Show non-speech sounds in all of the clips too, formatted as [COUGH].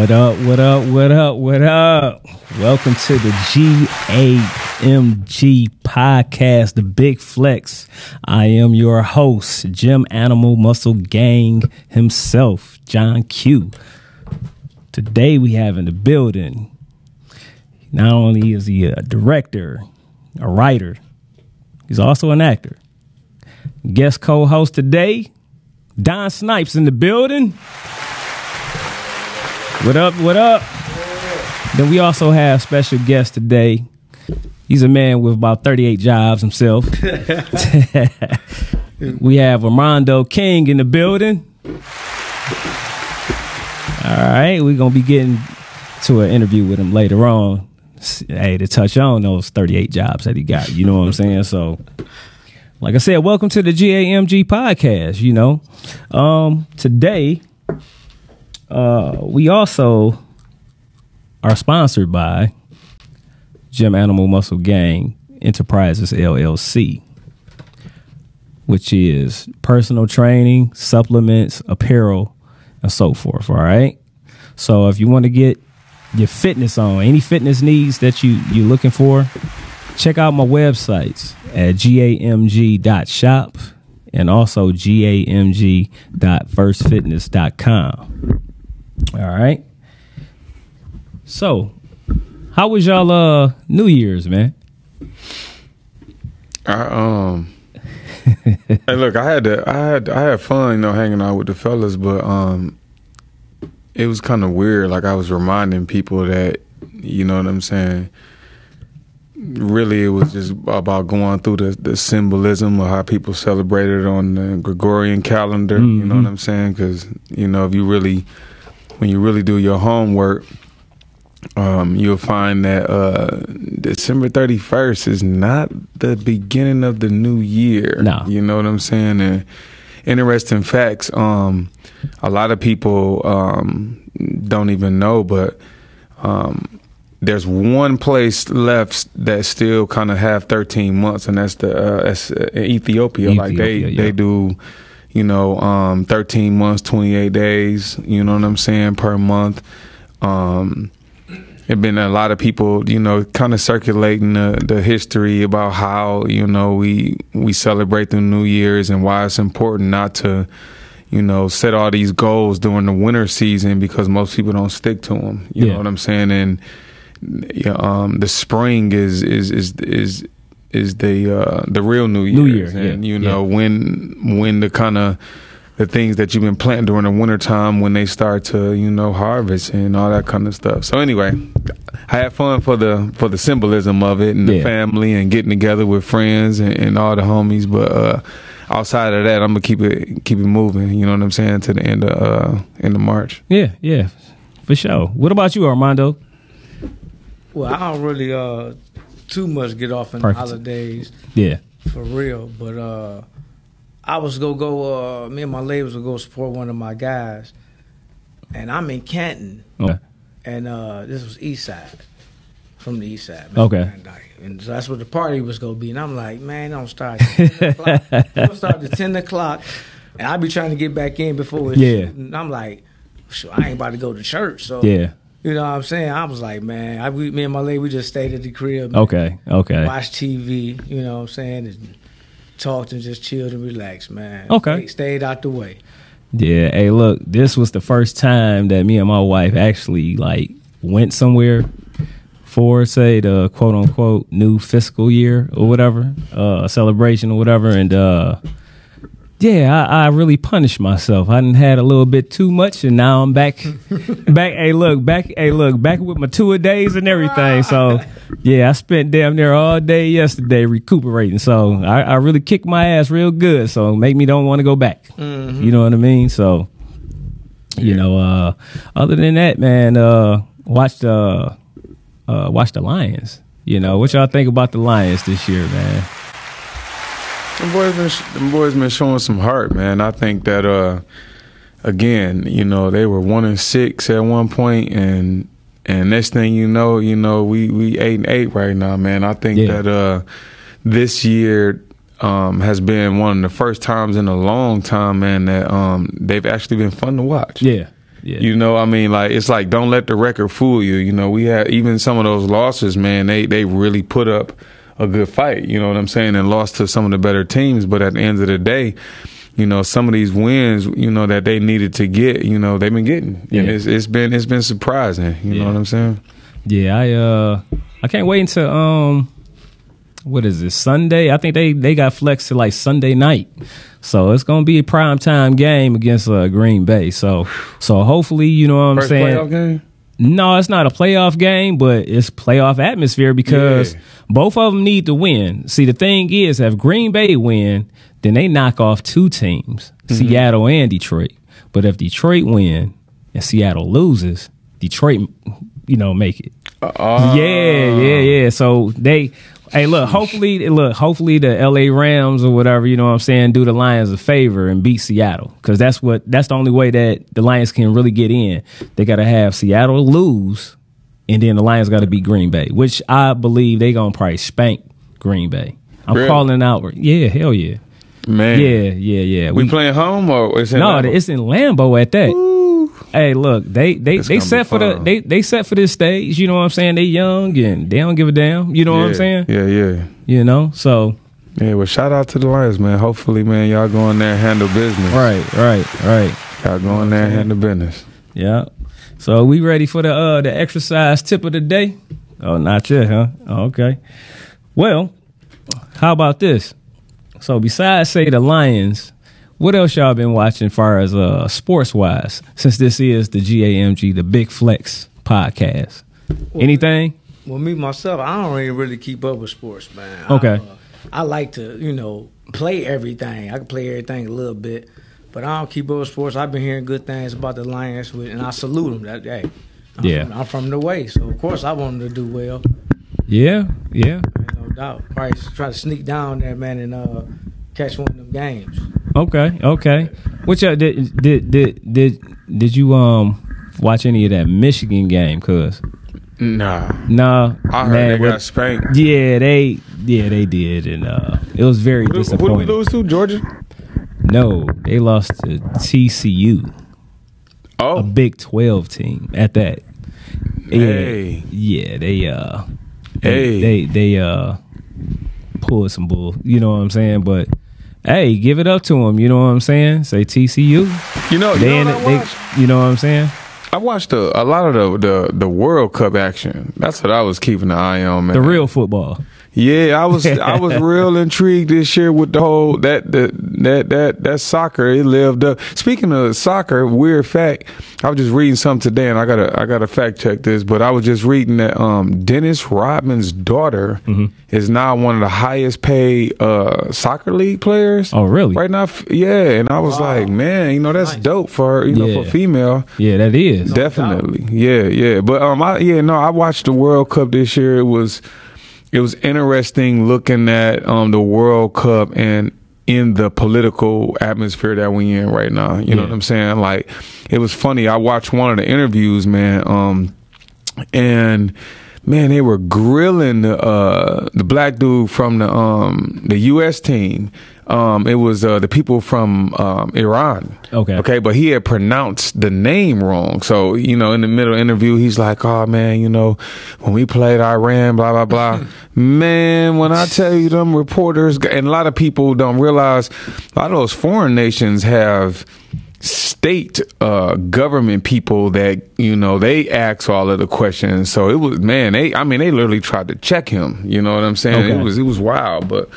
What up, what up, what up, what up? Welcome to the GAMG podcast, the Big Flex. I am your host, Gym Animal Muscle Gang himself, John Q. Today we have in the building, not only is he a director, a writer, he's also an actor. Guest co host today, Don Snipes in the building. What up? What up? Then we also have special guest today. He's a man with about 38 jobs himself. [LAUGHS] we have Armando King in the building. All right, we're gonna be getting to an interview with him later on. Hey, to touch on those 38 jobs that he got. You know what I'm saying? So like I said, welcome to the GAMG podcast. You know, um, today uh, we also are sponsored by Gym Animal Muscle Gang Enterprises LLC, which is personal training, supplements, apparel, and so forth. All right. So if you want to get your fitness on, any fitness needs that you you're looking for, check out my websites at gamg.shop and also gamg.firstfitness.com. All right. So, how was y'all uh New Year's, man? I um [LAUGHS] Hey look, I had to I had I had fun, you know, hanging out with the fellas, but um it was kind of weird like I was reminding people that you know what I'm saying really it was just about going through the, the symbolism of how people celebrated on the Gregorian calendar. Mm-hmm. You know what I'm saying? Because you know if you really, when you really do your homework, um, you'll find that uh, December 31st is not the beginning of the new year. No. You know what I'm saying? And interesting facts. Um, a lot of people um, don't even know, but um, there's one place left that still kind of have 13 months, and that's the uh, that's uh, Ethiopia. Ethiopia. Like they yeah. they do, you know, um, 13 months, 28 days. You know what I'm saying per month. Um, it been a lot of people, you know, kind of circulating the, the history about how you know we we celebrate the New Year's and why it's important not to you know, set all these goals during the winter season because most people don't stick to them. You yeah. know what I'm saying? And um, the spring is is is is is the uh, the real New Year. New Year, and yeah, you know yeah. when when the kind of the things that you've been planting during the wintertime when they start to you know harvest and all that kind of stuff. So anyway, I had fun for the for the symbolism of it and the family and getting together with friends and, and all the homies. But uh, outside of that, I'm gonna keep it keep it moving. You know what I'm saying to the end of uh, end of March. Yeah, yeah, for sure. What about you, Armando? Well, I don't really uh too much get off in the holidays. Yeah. For real. But uh I was gonna go uh me and my was gonna go support one of my guys. And I'm in Canton. Okay. And uh this was east side. From the east side. Okay. And so that's what the party was gonna be. And I'm like, man, don't start at 10 [LAUGHS] o'clock. don't start at ten o'clock. And I be trying to get back in before it's yeah. And I'm like, sure, I ain't about to go to church. So yeah. You know what I'm saying? I was like, man, I, we, me and my lady, we just stayed at the crib. Man. Okay, okay. Watched TV, you know what I'm saying? And talked and just chilled and relaxed, man. Okay. Stayed, stayed out the way. Yeah, hey, look, this was the first time that me and my wife actually like went somewhere for say the quote unquote new fiscal year or whatever, uh celebration or whatever, and uh yeah, I, I, really punished myself. I didn't had a little bit too much, and now I'm back. [LAUGHS] back, hey, look, back, hey, look, back with my two a days and everything. So, yeah, I spent damn near all day yesterday recuperating. So, I, I really kicked my ass real good. So, make me don't want to go back. Mm-hmm. You know what I mean? So, you know, uh, other than that, man, uh, watch the, uh, watch the Lions. You know, what y'all think about the Lions this year, man? The boys been the boys been showing some heart, man. I think that uh, again, you know, they were one and six at one point, and and next thing you know, you know, we we eight and eight right now, man. I think yeah. that uh, this year um, has been one of the first times in a long time, man, that um, they've actually been fun to watch. Yeah. Yeah. You know, I mean, like it's like don't let the record fool you. You know, we had even some of those losses, man. They they really put up a good fight. You know what I'm saying, and lost to some of the better teams. But at the end of the day, you know, some of these wins, you know, that they needed to get, you know, they've been getting. Yeah. And it's, it's been it's been surprising. You Yeah. know what I'm saying? Yeah, I uh I can't wait until um what is this Sunday? I think they they got flexed to like Sunday night, so it's gonna be a prime time game against uh, Green Bay. So so hopefully you know what I'm First saying. No, it's not a playoff game, but it's playoff atmosphere because Yeah. both of them need to win. See, the thing is, if Green Bay win, then they knock off two teams, Mm-hmm. Seattle and Detroit. But if Detroit win and Seattle loses, Detroit, you know, make it. Uh, Yeah, yeah, yeah. So they, hey, look. Hopefully, look. Hopefully, the L.A. Rams or whatever, you know what I'm saying, do the Lions a favor and beat Seattle because that's what that's the only way that the Lions can really get in. They got to have Seattle lose, and then the Lions got to beat Green Bay, which I believe they gonna probably spank Green Bay. I'm Really? calling out. Yeah, hell yeah, Man. yeah, yeah, yeah. We, playing home or is it no, Lambeau? it's in Lambeau at that. Hey, look, they they It's they set for the they they set for this stage. You know what I'm saying? They young and they don't give a damn. You know what I'm saying? Yeah, yeah. You know, so Yeah, well, shout out to the Lions, man. Hopefully, man, y'all go in there and handle business. right, right, right. Y'all go in there and handle business. Yeah. So we ready for the uh the exercise tip of the day? Oh, not yet, huh? Oh, okay. Well, how about this? So besides say the Lions, what else y'all been watching far as uh sports wise? Since this is the GAMG, the Big Flex podcast. Anything? Well, me myself, I don't really really keep up with sports, man. Okay. I, uh, I like to, you know, play everything. I can play everything a little bit, but I don't keep up with sports. I've been hearing good things about the Lions, with, and I salute them. That hey, I'm Yeah. I'm from the way, so of course I want them to do well. Yeah, yeah. No doubt. Probably try to sneak down there, man, and uh, catch one of them games. Okay, okay. What y'all did did did did did you um watch any of that Michigan game? Cause Nah. nah, I heard man, they got spanked. Yeah, they yeah they did, and uh, it was very Who, who did we lose to? Georgia? No, they lost to TCU, Oh, a. Big Twelve team at that. Yeah, Hey. yeah, they uh, Hey. they they uh pulled some bull. You know what I'm saying? But hey, give it up to them. You know what I'm saying? Say TCU. You know, you know what they, you know what I'm saying? I watched a, a lot of the, the the World Cup action. That's what I was keeping an eye on, man. The real football. Yeah, I was [LAUGHS] I was real intrigued this year with the whole that the, that that that soccer. It lived up. Speaking of soccer, weird fact. I was just reading something today, and I gotta I gotta fact check this. But I was just reading that um, Dennis Rodman's daughter Mm-hmm. is now one of the highest paid uh, soccer league players. Oh, really? Right now, f- yeah. And I was Wow. like, man, you know that's Nice. dope for you know Yeah. for female. Yeah, that is. Definitely, yeah, yeah. But um, I yeah, no, I watched the World Cup this year. It was it was interesting looking at um the World Cup and in the political atmosphere that we in right now. You know what I'm saying? Like it was funny. I watched one of the interviews, man. Um, and man, they were grilling the uh, the black dude from the um, the U.S. team. Um, it was uh, the people from um, Iran. Okay. Okay, but he had pronounced the name wrong. So you know, in the middle of the interview, he's like, "Oh man, you know, when we played Iran, blah blah blah." [LAUGHS] man, when I tell you, them reporters and a lot of people don't realize, a lot of those foreign nations have state uh government people that you know they ask all of the questions so it was man they i mean they literally tried to check him you know what i'm saying Okay. it was it was wild but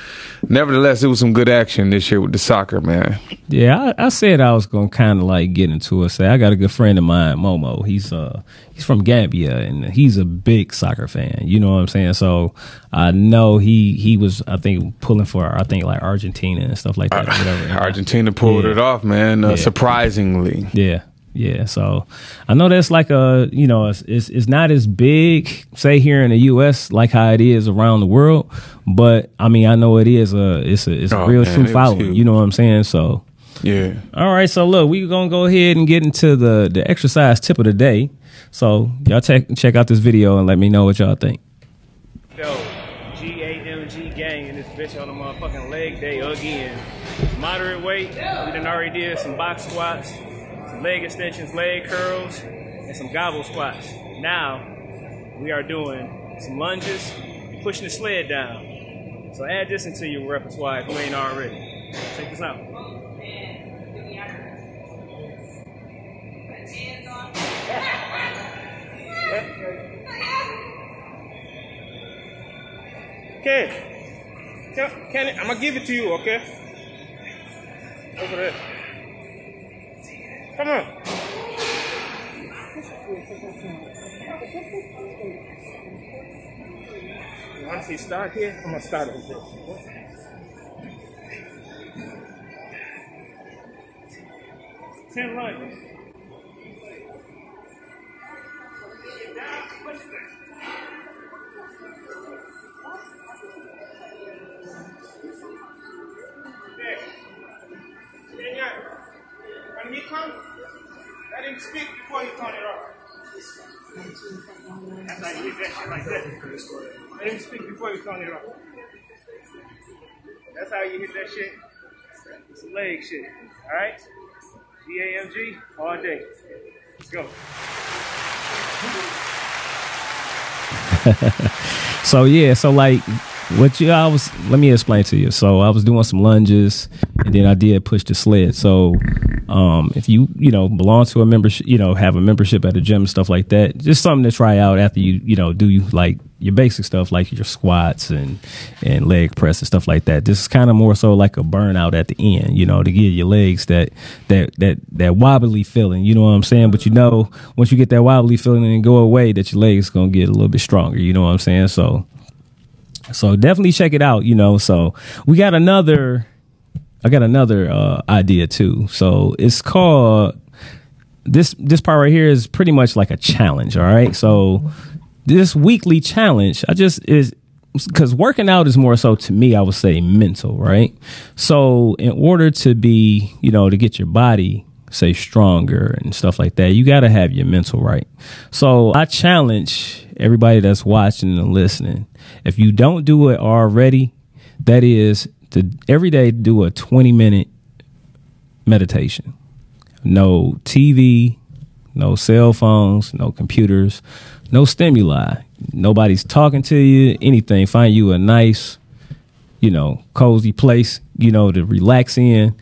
nevertheless it was some good action this year with the soccer man Yeah, I, I said I was gonna kind of like get into it. Say I got a good friend of mine, Momo. He's uh he's from Gambia and he's a big soccer fan. You know what I'm saying? So I know he he was I think pulling for I think like Argentina and stuff like that. [LAUGHS] whatever. argentina pulled Yeah. it off man uh, Yeah. surprisingly Yeah, yeah. So I know that's like a you know it's, it's it's not as big say here in the U.S. like how it is around the world, but I mean I know it is a it's a it's a Oh, real man, true it following. You know what I'm saying? So. yeah All right, so look, we're gonna go ahead and get into the the exercise tip of the day. So y'all check check out this video and let me know what y'all think. Yo, G-A-M-G gang and this bitch on a motherfucking leg day again. Moderate weight, we done already did some box squats, some leg extensions, leg curls, and some goblet squats. Now we are doing some lunges, pushing the sled down. So add this into your repertoire if you ain't already. Check this out. Okay. Can, can I'm gonna give it to you, okay? Over there. Come on. To see start here? I'm gonna start over there. Ten lunges. Okay. Speak before you turn it off. That's how you hit that shit like that. Let him speak before you turn it off. That's how you hit that shit. It's leg shit. Alright? G-A-M-G all day. Let's go. [LAUGHS] So yeah, so like what you I was let me explain to you. So I was doing some lunges and then I did push the sled. So um if you, you know, belong to a membership, you know, have a membership at a gym stuff like that, just something to try out after you, you know, do you like your basic stuff like your squats and and leg press and stuff like that. This is kind of more so like a burnout at the end, you know, to give your legs that that that that wobbly feeling, you know what I'm saying? But you know, once you get that wobbly feeling and go away, that your legs gonna get a little bit stronger, you know what I'm saying? So so definitely check it out, you know. So we got another I got another uh idea too. So it's called this this part right here is pretty much like a challenge, all right? So this weekly challenge, I just is because working out is more so to me, I would say mental, right? So in order to be, you know, to get your body say stronger and stuff like that, you got to have your mental right. So I challenge everybody that's watching and listening. If you don't do it already, that is to every day do a 20 minute meditation. No TV, no cell phones, no computers, no stimuli. Nobody's talking to you, anything. Find you a nice, you know, cozy place, you know, to relax in.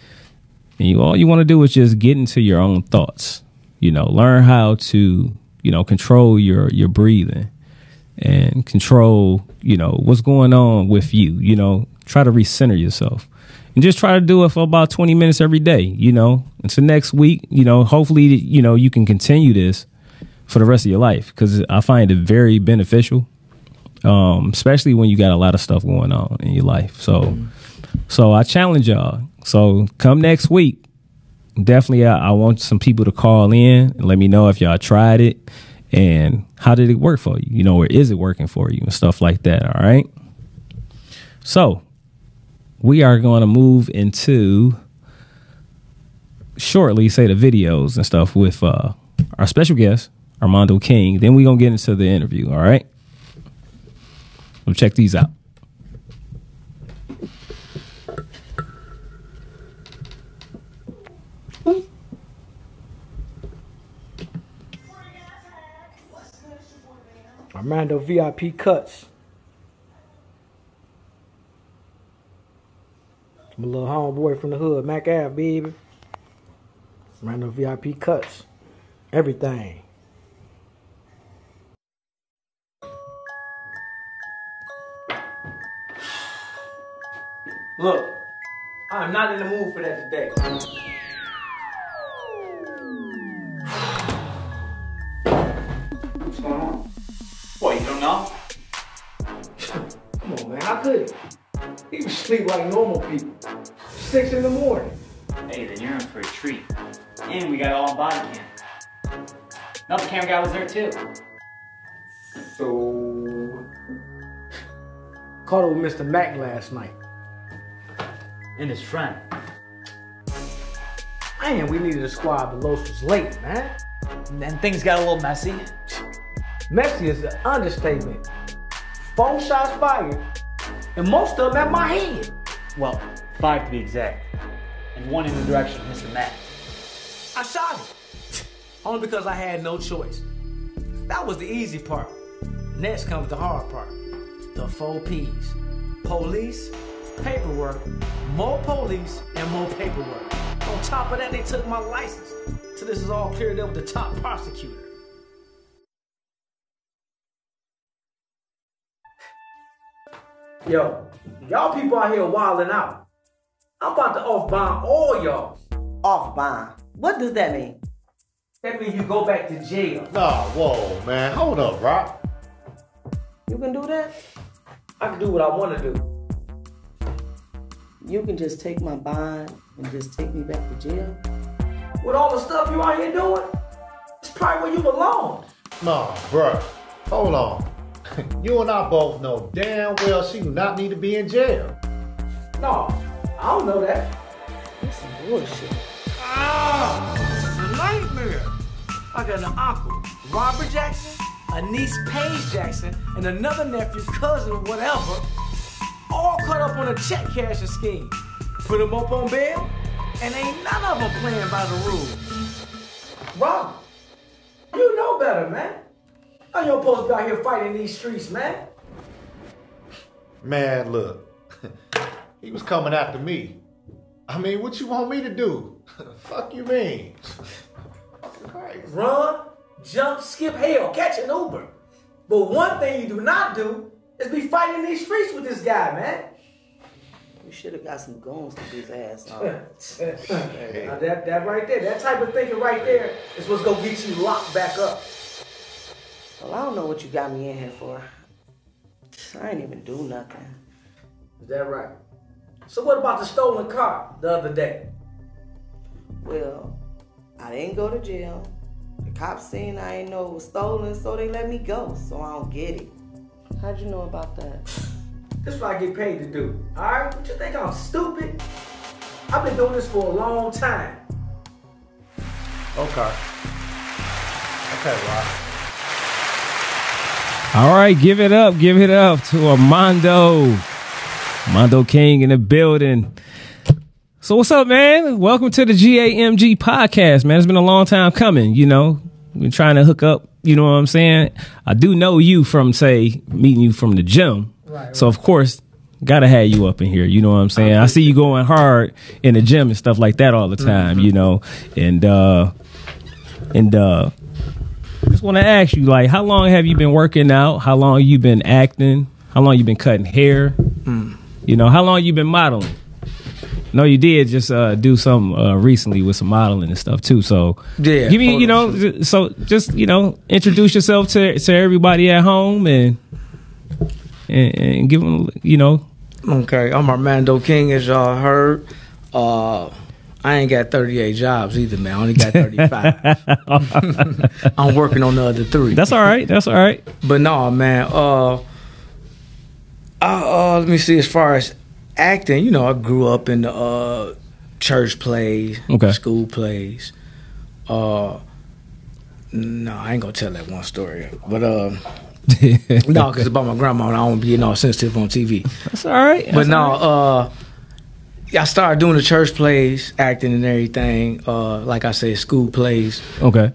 And you all you want to do is just get into your own thoughts. You know, learn how to, you know, control your your breathing and control, you know, what's going on with you. You know, try to recenter yourself. And just try to do it for about 20 minutes every day, you know. Until next week, you know, hopefully, you know, you can continue this for the rest of your life because I find it very beneficial, um, especially when you got a lot of stuff going on in your life. So, so I challenge y'all. So come next week, definitely I, I want some people to call in and let me know if y'all tried it and how did it work for you, you know, or is it working for you and stuff like that. All right. So we are going to move into shortly say the videos and stuff with uh, our special guest Armando King. Then we're gonna get into the interview. All right. So check these out. Armando VIP cuts. My little homeboy from the hood, Mac Ave, baby. Armando VIP cuts. Everything. Look, I'm not in the mood for that today. What's going on? What, you don't know? Come on, man. How could he? He was sleep like normal people. Six in the morning. Hey, then you're in for a treat. And we got all body cam. Another camera guy was there too. So caught up with Mr. Mac last night. And his friend. Man, we needed a squad, but Los was late, man. And then things got a little messy. Messy is an understatement. Phone shots fired, and most of them at my head. Well, five to be exact. And one in the direction of Mr. Matt. I shot him. only because I had no choice. That was the easy part. Next comes the hard part. The four P's. Police, paperwork, more police, and more paperwork. On top of that, they took my license. So this is all cleared up with the top prosecutor. Yo, y'all people out here wilding out. I'm about to off bond all y'all. Off bond. What does that mean? That means you go back to jail. Nah, whoa, man. Hold up, Rock. You can do that? I can do what I want to do. You can just take my bond and just take me back to jail? With all the stuff you out here doing, it's probably where you belong. Nah, bruh. Hold on. [LAUGHS] you and I both know damn well she do not need to be in jail. No, I don't know that. That's some bullshit. Ah, it's a nightmare. I got an uncle, Robert Jackson, a niece, Paige Jackson, and another nephew, cousin, whatever, all caught up on a check cashing scheme. Put them up on bail, and ain't none of them playing by the rules. Robert, you know better, man. How you supposed to be out here fighting these streets, man? Man, look. [LAUGHS] he was coming after me. I mean, what you want me to do? [LAUGHS] Fuck you mean? Run, jump, skip hell, catch an Uber. But one thing you do not do is be fighting these streets with this guy, man. You should have got some goons to beat his ass [LAUGHS] Now on. that, that right there, that type of thinking right there is what's gonna get you locked back up. Well, I don't know what you got me in here for. I ain't even do nothing. Is that right? So what about the stolen car the other day? Well, I didn't go to jail. The cops seen I ain't know it was stolen, so they let me go. So I don't get it. How'd you know about that? This is what I get paid to do. Alright? What you think I'm stupid? I've been doing this for a long time. Okay. Okay, Rock. All right, give it up, give it up to Armando. Armando King in the building. So what's up, man? Welcome to the GAMG podcast, man. It's been a long time coming, you know. We're trying to hook up, you know what I'm saying? I do know you from say meeting you from the gym. Right, So of course, gotta have you up in here, you know what I'm saying? I see you going hard in the gym and stuff like that all the time, you know. And uh and uh just want to ask you, like, how long have you been working out? How long you been acting? How long you been cutting hair? You know, how long you been modeling? No, you did just uh, do some uh, recently with some modeling and stuff too. So Yeah, give me, you know, j- so just you know, introduce yourself to to everybody at home and and, and give them, you know, Okay, I'm Armando King, as y'all heard. Uh, I ain't got 38 jobs either, man. I only got 35. [LAUGHS] I'm working on the other three. that's all right. That's all right. But no, man. Uh, uh, let me see. As far as acting, you know, I grew up in the uh, church plays, Okay. school plays. Uh, no, I ain't gonna tell that one story. But uh, [LAUGHS] no, because about my grandma, and I don't want to be getting all sensitive on TV. That's all right. But That's no, all right. uh, I started doing the church plays, acting and everything. Uh, like I said, school plays, okay,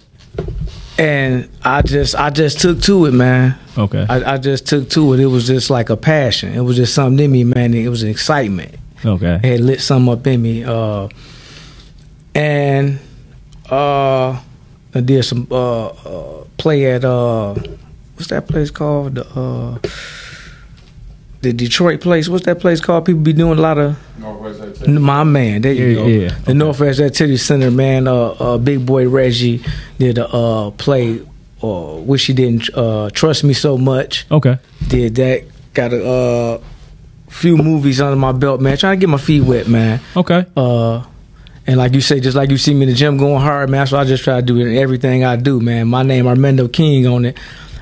and I just, I just took to it, man. okay, I, I just took to it. It was just like a passion. It was just something in me, man. It was an excitement. okay. It lit something up in me. Uh, and uh, I did some uh, uh, play at uh, what's that place called? The uh, the Detroit place. What's that place called? People be doing a lot of Northwest Activity. my man. There you Yeah, go. yeah, The Northwest Activity Center, man. Uh, uh, Big Boy Reggie did a uh, play. Uh, wish he didn't uh, trust me so much Okay. did that. Got a uh, few movies under my belt, man. Trying to get my feet wet, man. Okay. Uh, and like you say, just like you see me in the gym going hard, man. So I just try to do it in everything I do, man. My name Armando King on it.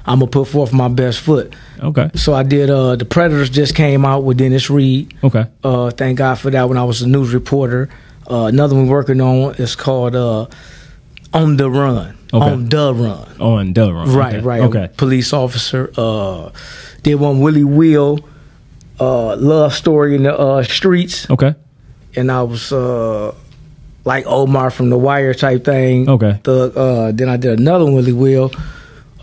I'm gonna put forth my best foot. Okay. So I did. Uh, the Predators just came out with Dennis Reed. Okay. Uh, thank God for that. When I was a news reporter, uh, another one working on is called uh, On the Run. Okay. On the Run. On the Delron. Right, okay. right. Okay. Police officer. Uh, did one Willie Will. uh, love story in the uh, streets, Okay. and I was uh, like Omar from The Wire type thing. Okay. The uh, then I did another one, Willie Will.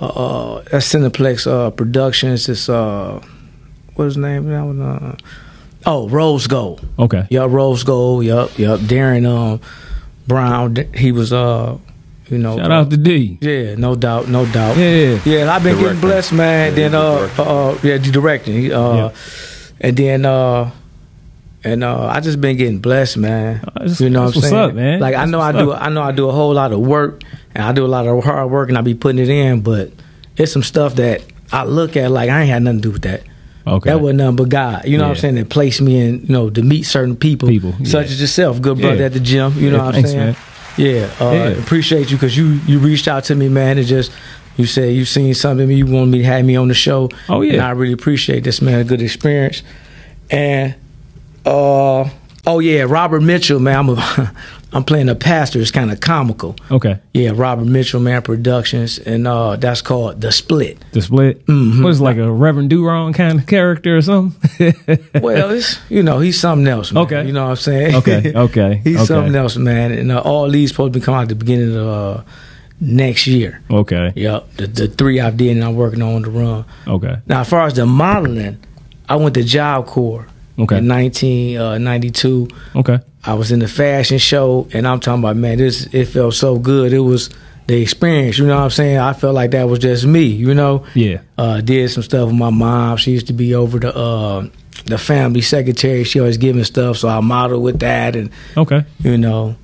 Uh, uh, that's Cineplex uh, Productions. It's uh, what is his name? That one, uh, oh, Rose Gold. Okay. Yup, Rose Gold. Yup, yup. Darren um, Brown. He was uh, you know. Shout out to D. Yeah, no doubt, no doubt. Yeah. Yeah, I've been getting blessed, man. Yeah, then uh, directing. uh, yeah, the directing. Uh, Yeah. and then uh, and uh, I just been getting blessed, man. Oh, that's- you know what I'm what's saying? up, man. Like I know I do, up. I know I do a whole lot of work, and I do a lot of hard work, and I be putting it in. But it's some stuff that I look at like I ain't had nothing to do with that. Okay. That wasn't nothing but God. You know what I'm saying? That placed me in, you know, to meet certain people, People, such as yourself, good brother Yeah. at the gym. You know Yeah, what I'm saying? man. Yeah, uh, Yeah. appreciate you because you you reached out to me, man, and just you said you seen something in me, you wanted me to have me on the show. Oh, yeah. and I really appreciate this, man. A good experience, and uh, oh yeah, Robert Mitchell, man. I'm a, [LAUGHS] I'm playing a pastor. It's kind of comical. Okay. Yeah, Robert Mitchell, man, Productions, and uh, that's called the Split. The split. Mm-hmm. What is it, like a Reverend Durong kind of character or something? [LAUGHS] Well, it's you know he's something else. Man. Okay. you know what I'm saying. Okay, okay, [LAUGHS] he's okay. something else, man. And uh, all these supposed to be coming out at the beginning of uh, next year. okay. Yep, the, the three I've did and I'm working on the run. Okay. Now, as far as the modeling, I went to Job Corps Okay. in 1992. Okay. I was in the fashion show, and I'm talking about man, this it felt so good. It was the experience. You know what I'm saying? I felt like that was just me. You know? Yeah. Uh, did some stuff with my mom. She used to be over the uh, the family secretary. She always giving stuff, so I modeled with that, and Okay. you know.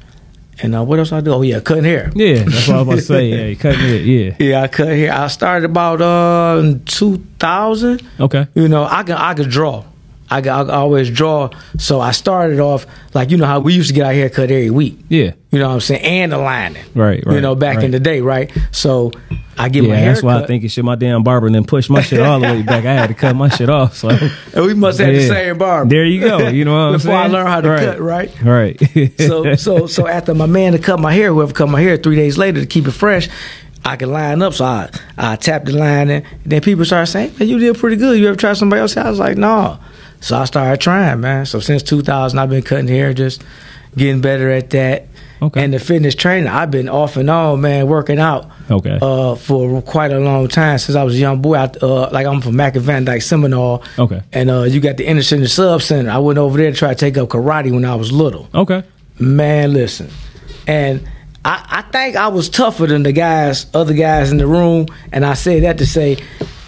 And uh, what else I do? Oh yeah, cutting hair. Yeah, that's what I was about to say. [LAUGHS] Yeah, cutting it. Yeah. Yeah, I cut hair. I started about uh, 2000. Okay. You know, I can I could draw. I, can, I always draw. So I started off like you know how we used to get our hair cut every week. Yeah. You know what I'm saying? And the lining. Right, right. You know, back right. in the day, right? So I get my Yeah, hair that's why I think it shit my damn barber and then push my shit all the way back. I had to cut my shit off. So And [LAUGHS] we must have the same barber. There you go. You know what I'm saying? Before I saying? learned how to Right. cut, right? Right. [LAUGHS] so so so after my man to cut my hair, whoever cut my hair, three days later to keep it fresh, I can line up. So I I tapped the line and then people start saying, "Man, you did pretty good. You ever try somebody else?" I was like, "No." So I started trying, man. So since 2000, I've been cutting hair, just getting better at that. Okay. And the fitness trainer, I've been off and on, man, working out. Okay. Uh, for quite a long time since I was a young boy. I, uh, like I'm from Mack and Van Dyke Seminole. Okay. And uh, you got the Inner Center Sub Center. I went over there to try to take up karate when I was little. okay. Man, listen. And I, I think I was tougher than the guys, other guys in the room. And I say that to say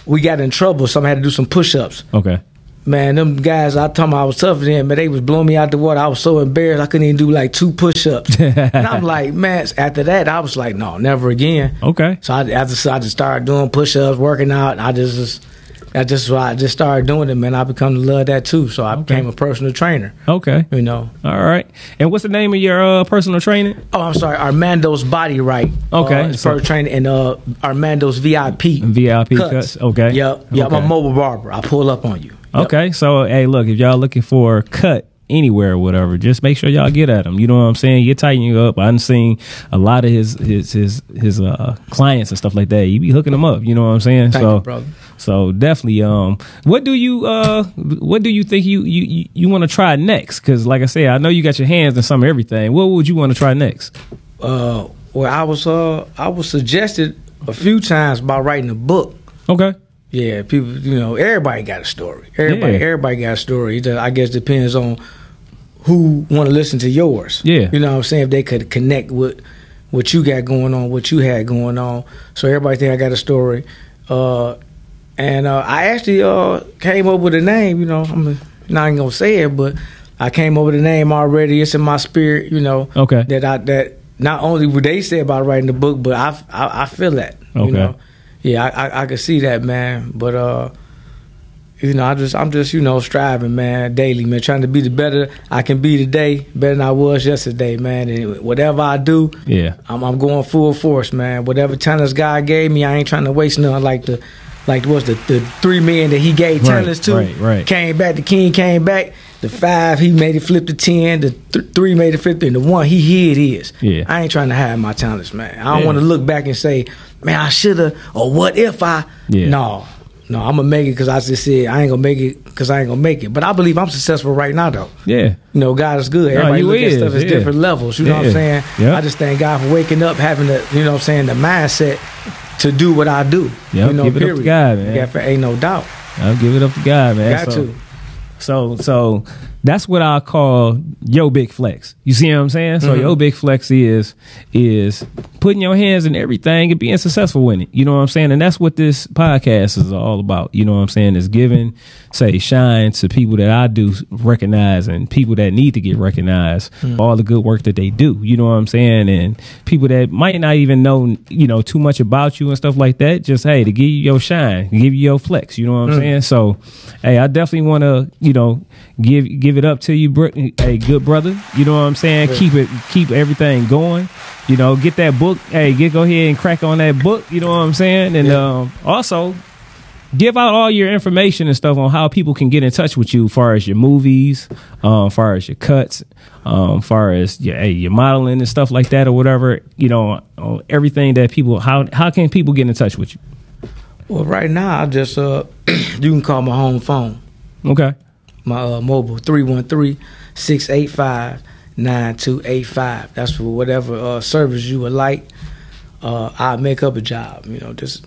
we got in trouble, so I had to do some push ups. Okay. Man, them guys, I told them I was tougher than but they was blowing me out the water. I was so embarrassed I couldn't even do like two push ups. [LAUGHS] and I'm like, man, after that, I was like, no, never again. Okay. So I, I just I just started doing push ups, working out. And I just, just I just I just started doing it, man. I become to love that too. So I became a personal trainer. Okay. You know. All right. And what's the name of your uh, personal training? Oh, I'm sorry, Armando's Body Right. Okay, uh, so- training and uh, Armando's VIP. VIP cuts, okay. Yep. Yep. I'm a mobile barber. I pull up on you. Yep. Okay, so hey, look, if y'all looking for a cut anywhere or whatever, just make sure y'all get at him. You know what I'm saying? You tighten you up. I've seen a lot of his his his his uh clients and stuff like that. You be hooking them up. You know what I'm saying? Thank so you, brother. so definitely. Um, what do you uh what do you think you you you, want to try next? Because like I said, I know you got your hands in some of everything. What would you want to try next? Uh, well, I was uh, I was suggested a few times by writing a book. Okay. Yeah, people, you know, everybody got a story. Everybody, Yeah. everybody got a story. Just, I guess depends on who want to listen to yours. Yeah. you know what I'm saying. If they could connect with what you got going on, what you had going on, so everybody think I got a story. Uh, and uh, I actually uh, came up with a name. You know, I'm not even gonna say it, but I came up with a name already. It's in my spirit. You know, Okay. that I that not only would they say about writing the book, but I I, I feel that. Okay. You know, yeah, I, I I could see that, man. But uh, you know, I just I'm just you know striving, man, daily, man, trying to be the better I can be today, better than I was yesterday, man. And whatever I do, Yeah. I'm I'm going full force, man. Whatever talents God gave me, I ain't trying to waste none. Like the like what's the the three men that He gave Right, talents to, right, right. came back. The king came back. The five he made it flip to ten. The th- three made it flip to and the one he hid his. Yeah. I ain't trying to hide my talents, man. I don't Yeah. want to look back and say, man, I should have, or what if I? Yeah. No, no, I'm gonna make it because I just said I ain't gonna make it because I ain't gonna make it. But I believe I'm successful right now, though. Yeah. You know, God is good. No, Everybody look at stuff as yeah. different levels. You know what I'm saying? Yep. I just thank God for waking up, having the you know what I'm saying the mindset to do what I do. Yep, You know, give it up to period. God, man. Yeah, for- ain't no doubt. I'll give it up to God, man. Got so, to. So so that's what I call your big flex. You see what I'm saying? So Mm-hmm. your big flex is is putting your hands in everything and being successful in it. You know what I'm saying? And that's what this podcast is all about. You know what I'm saying? Is giving, say, shine to people that I do recognize and people that need to get recognized Mm. for all the good work that they do. You know what I'm saying? And people that might not even know, you know, too much about you and stuff like that. Just hey, to give you your shine, give you your flex. You know what I'm Mm. saying? So, hey, I definitely want to, you know, give give it up to you, bro- hey, good brother. You know what I'm saying? Keep it, keep everything going. You know, get that book. Hey, get go ahead and crack on that book. You know what I'm saying? And um, also give out all your information and stuff on how people can get in touch with you, far as your movies, um, far as your cuts, um, far as your hey, your modeling and stuff like that or whatever. You know, uh, everything that people how how can people get in touch with you? Well, right now I just uh, [CLEARS THROAT] you can call my home phone, Okay. My uh, mobile 313-685-9285. That's for whatever uh, service you would like. Uh, I make up a job, you know, just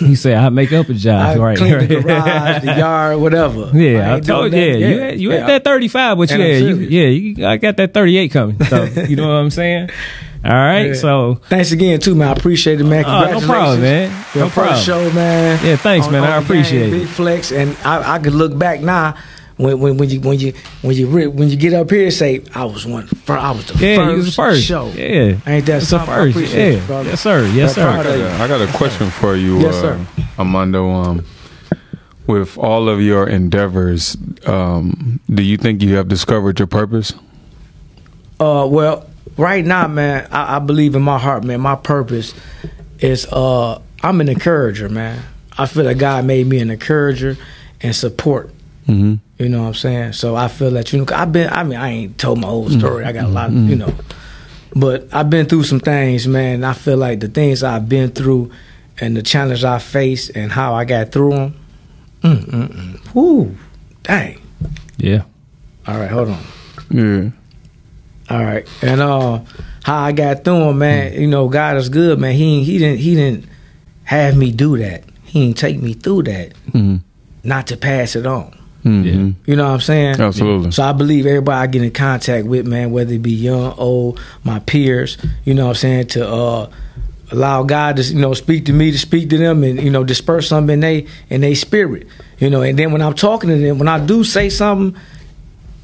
He said I make up a job, I right? clean the garage, the yard, whatever. [LAUGHS] Yeah, I, ain't told you. Yeah, that. you had, you Yeah. had that thirty five, but yeah, you, yeah, you, I got that thirty eight coming. So you know what I'm saying? All right, Yeah. so Thanks again, too, man. I appreciate it, man. Oh, no Congratulations. problem, man. No problem. show, man. Yeah, thanks, man. I appreciate game, it. Big flex, and I, I could look back now. When, when, when you when you when you re- when you get up here, say I was one. fir- I was the yeah, first, you was the first show. Yeah, Ain't that it's the something? I first? appreciate Yeah, it, brother. yes, sir. Yes, I'm sir. proud of you. I got a question for you, Yes, uh, sir. Armando. Um, with all of your endeavors, um, do you think you have discovered your purpose? Uh, well, right now, man, I, I believe in my heart, man. My purpose is uh, I'm an encourager, man. I feel that God made me an encourager and support. Mm-hmm. You know what I'm saying? So I feel that you know I've been. I mean, I ain't told my whole story. I got a lot of you know, but I've been through some things, man. I feel like the things I've been through and the challenge I faced and how I got through them. Mm, mm, mm. Whoo, dang. Yeah, All right, hold on. Yeah. All right, and uh, how I got through them, man. You know, God is good, man. He he didn't he didn't have me do that. He didn't take me through that, Mm-hmm. not to pass it on. Mm-hmm. You know what I'm saying? Absolutely. So I believe everybody I get in contact with, man, whether it be young, old, my peers, you know what I'm saying, to uh, allow God to, you know, speak to me, to speak to them and, you know, disperse something in they in they spirit. You know, and then when I'm talking to them, when I do say something,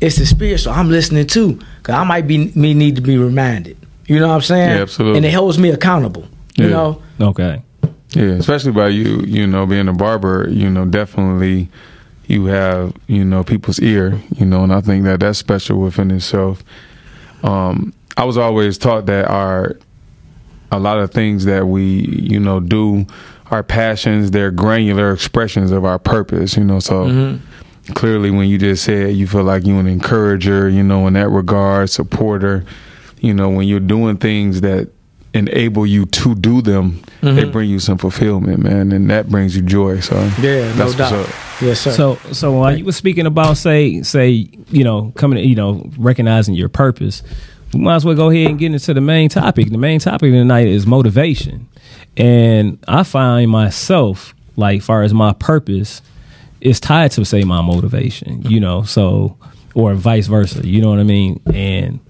it's the spirit, so I'm listening too. Cause I might be me need to be reminded. You know what I'm saying? Yeah, absolutely. And it holds me accountable. You Yeah. know? okay. Yeah, especially by you, you know, being a barber, you know, definitely you have, you know, people's ear, you know, and I think that that's special within itself. Um, I was always taught that our, a lot of things that we, you know, do, our passions, they're granular expressions of our purpose, you know, so clearly when you just said you feel like you're an encourager, you know, in that regard, supporter, you know, when you're doing things that enable you to do them, they mm-hmm. bring you some fulfillment, man, and that brings you joy. So Yeah, no doubt. what's up. Yes, sir. So so while you were speaking about say say you know coming you know recognizing your purpose, we might as well go ahead and get into the main topic. The main topic tonight is motivation, and I find myself like far as my purpose is tied to say my motivation. You know, so or vice versa. You know what I mean? And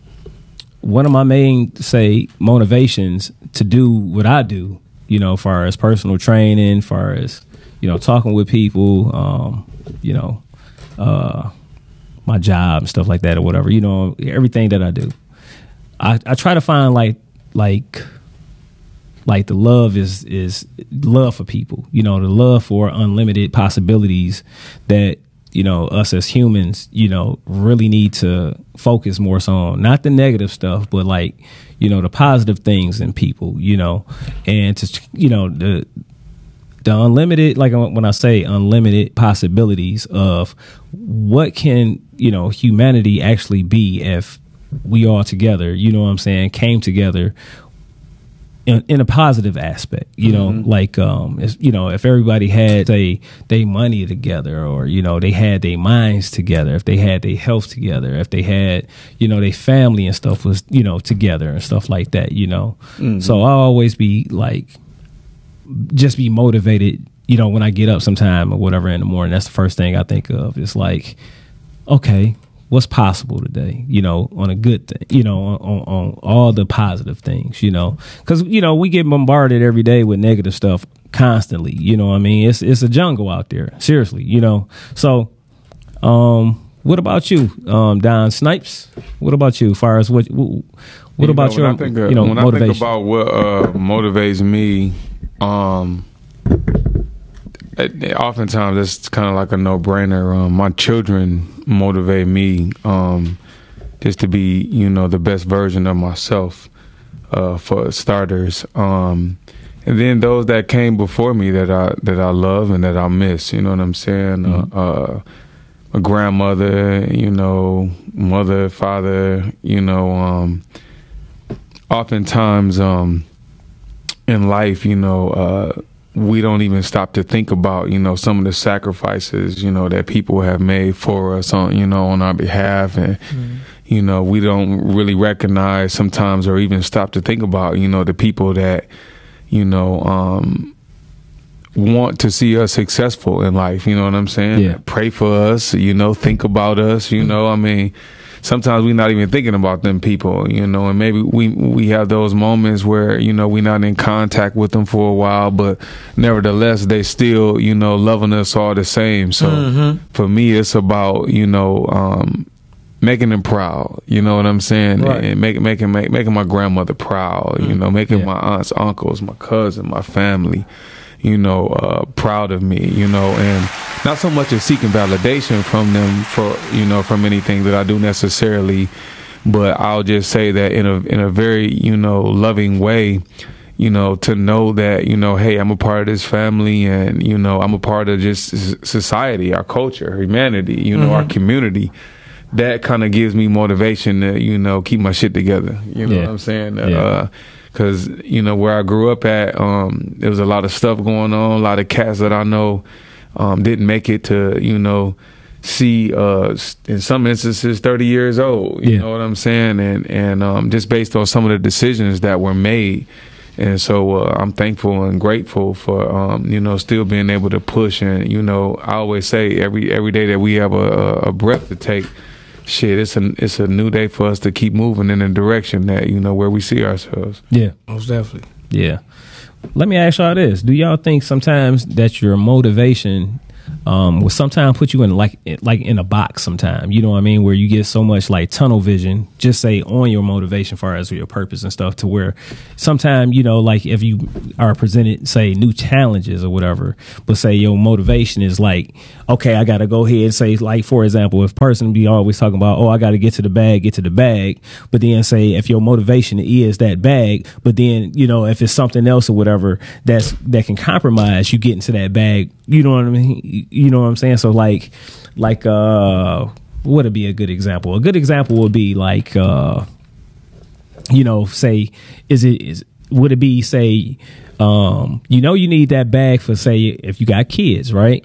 one of my main say motivations to do what I do, you know, far as personal training, far as you know, talking with people, um, you know, uh, my job and stuff like that or whatever, you know, everything that I do. I, I try to find like like like the love is is love for people, you know, the love for unlimited possibilities that you know us as humans, you know, really need to focus more so on not the negative stuff, but like you know the positive things in people, you know, and to you know the the unlimited like uh, when i say unlimited possibilities of what can you know humanity actually be if we all together you know what i'm saying came together in, in a positive aspect, you know, like um, you know, if everybody had they they money together, or you know, they had their minds together, if they had their health together, if they had you know their family and stuff was you know together and stuff like that, you know. So I'll always be like, just be motivated, you know, when I get up sometime or whatever in the morning. That's the first thing I think of. It's like, okay, what's possible today? You know, on a good thing, you know, on, on, all the positive things, you know, because you know we get bombarded every day with negative stuff constantly. You know, what I mean, it's it's a jungle out there. Seriously, you know. So, um, what about you, um, Don Snipes? What about you? As far as what what, what You about know, your I think of, you know when I motivation? think about what uh, motivates me, um, oftentimes it's kind of like a no brainer. Um, my children motivate me um, just to be, you know, the best version of myself. Uh, for starters, um, and then those that came before me that I that I love and that I miss. You know what I'm saying? Uh, uh, a grandmother, you know, mother, father, you know. Um, oftentimes um in life you know uh we don't even stop to think about you know some of the sacrifices you know that people have made for us on you know on our behalf. And you know we don't really recognize sometimes or even stop to think about you know the people that you know um want to see us successful in life. You know what i'm saying? Yeah. pray for us you know think about us you know i mean sometimes we're not even thinking about them people, you know, and maybe we we have those moments where you know we're not in contact with them for a while, but nevertheless they still you know loving us all the same. So for me, it's about you know um, making them proud. You know what I'm saying, Right. and making making make, making my grandmother proud. You know, making Yeah. my aunts, uncles, my cousin, my family. You know, uh, proud of me. You know, and not so much as seeking validation from them for you know from anything that I do necessarily, but I'll just say that in a in a very you know loving way. You know, to know that you know, hey, I'm a part of this family, and you know, I'm a part of just society, our culture, humanity. You know, our community. That kind of gives me motivation to you know keep my shit together. You know Yeah. what I'm saying? Yeah. Uh, because you know where I grew up at, um, there was a lot of stuff going on. A lot of cats that I know um, didn't make it to you know see uh, in some instances 30 years old. You Yeah. know what I'm saying? And and um, just based on some of the decisions that were made. And so uh, I'm thankful and grateful for um, you know still being able to push and you know I always say every every day that we have a, a breath to take, shit it's a it's a new day for us to keep moving in a direction that you know where we see ourselves. yeah. Most definitely. Yeah. Let me ask y'all this: Do y'all think sometimes that your motivation um, will sometimes put you in like like in a box? Sometimes you know what I mean, where you get so much like tunnel vision, just say on your motivation, far as your purpose and stuff, to where sometimes you know, like if you are presented say new challenges or whatever, but say your motivation is like, okay, I got to go ahead and say, like for example, if person be always talking about, oh, I got to get to the bag, get to the bag, but then say if your motivation is that bag, but then you know if it's something else or whatever that's that can compromise you get into that bag, you know what I mean? You know what I'm saying? So like, like uh, what would be a good example? A good example would be like uh you know, say, is it is would it be say, um, you know, you need that bag for say if you got kids, right?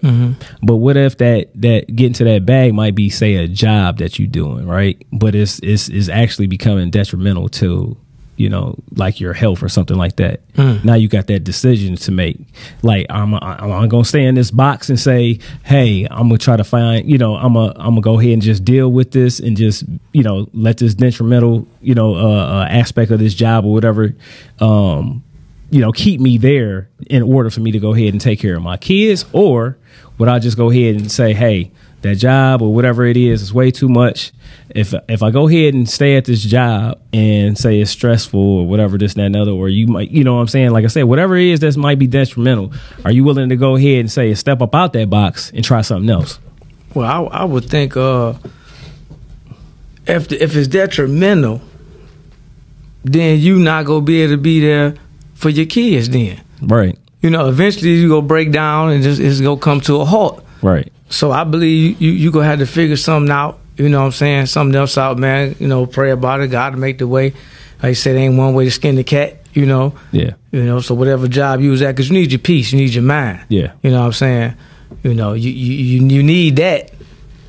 But what if that that getting to that bag might be say a job that you're doing, right? But it's it's is actually becoming detrimental to you know like your health or something like that. Now you got that decision to make. Like I'm I'm, I'm gonna stay in this box and say, hey, I'm gonna try to find you know I'm gonna I'm gonna go ahead and just deal with this and just you know let this detrimental you know uh, uh, aspect of this job or whatever um you know keep me there in order for me to go ahead and take care of my kids or would I just go ahead and say hey that job or whatever it is is way too much. If if I go ahead and stay at this job and say it's stressful or whatever this that and other or you might you know what I'm saying? Like I said whatever it is that might be detrimental are you willing to go ahead and say step up out that box and try something else? Well, I, I would think uh, if the, if it's detrimental, then you not gonna be able to be there for your kids. Then. Right. You know, eventually you gonna break down and just it's gonna come to a halt. right So I believe you you gonna have to figure something out. You know what I'm saying? Something else out, man. You know, pray about it. God to make the way. Like I said, ain't one way to skin the cat. You know, Yeah. you know. So whatever job you was at, because you need your peace, you need your mind. Yeah. You know what I'm saying? You know, you you you, need that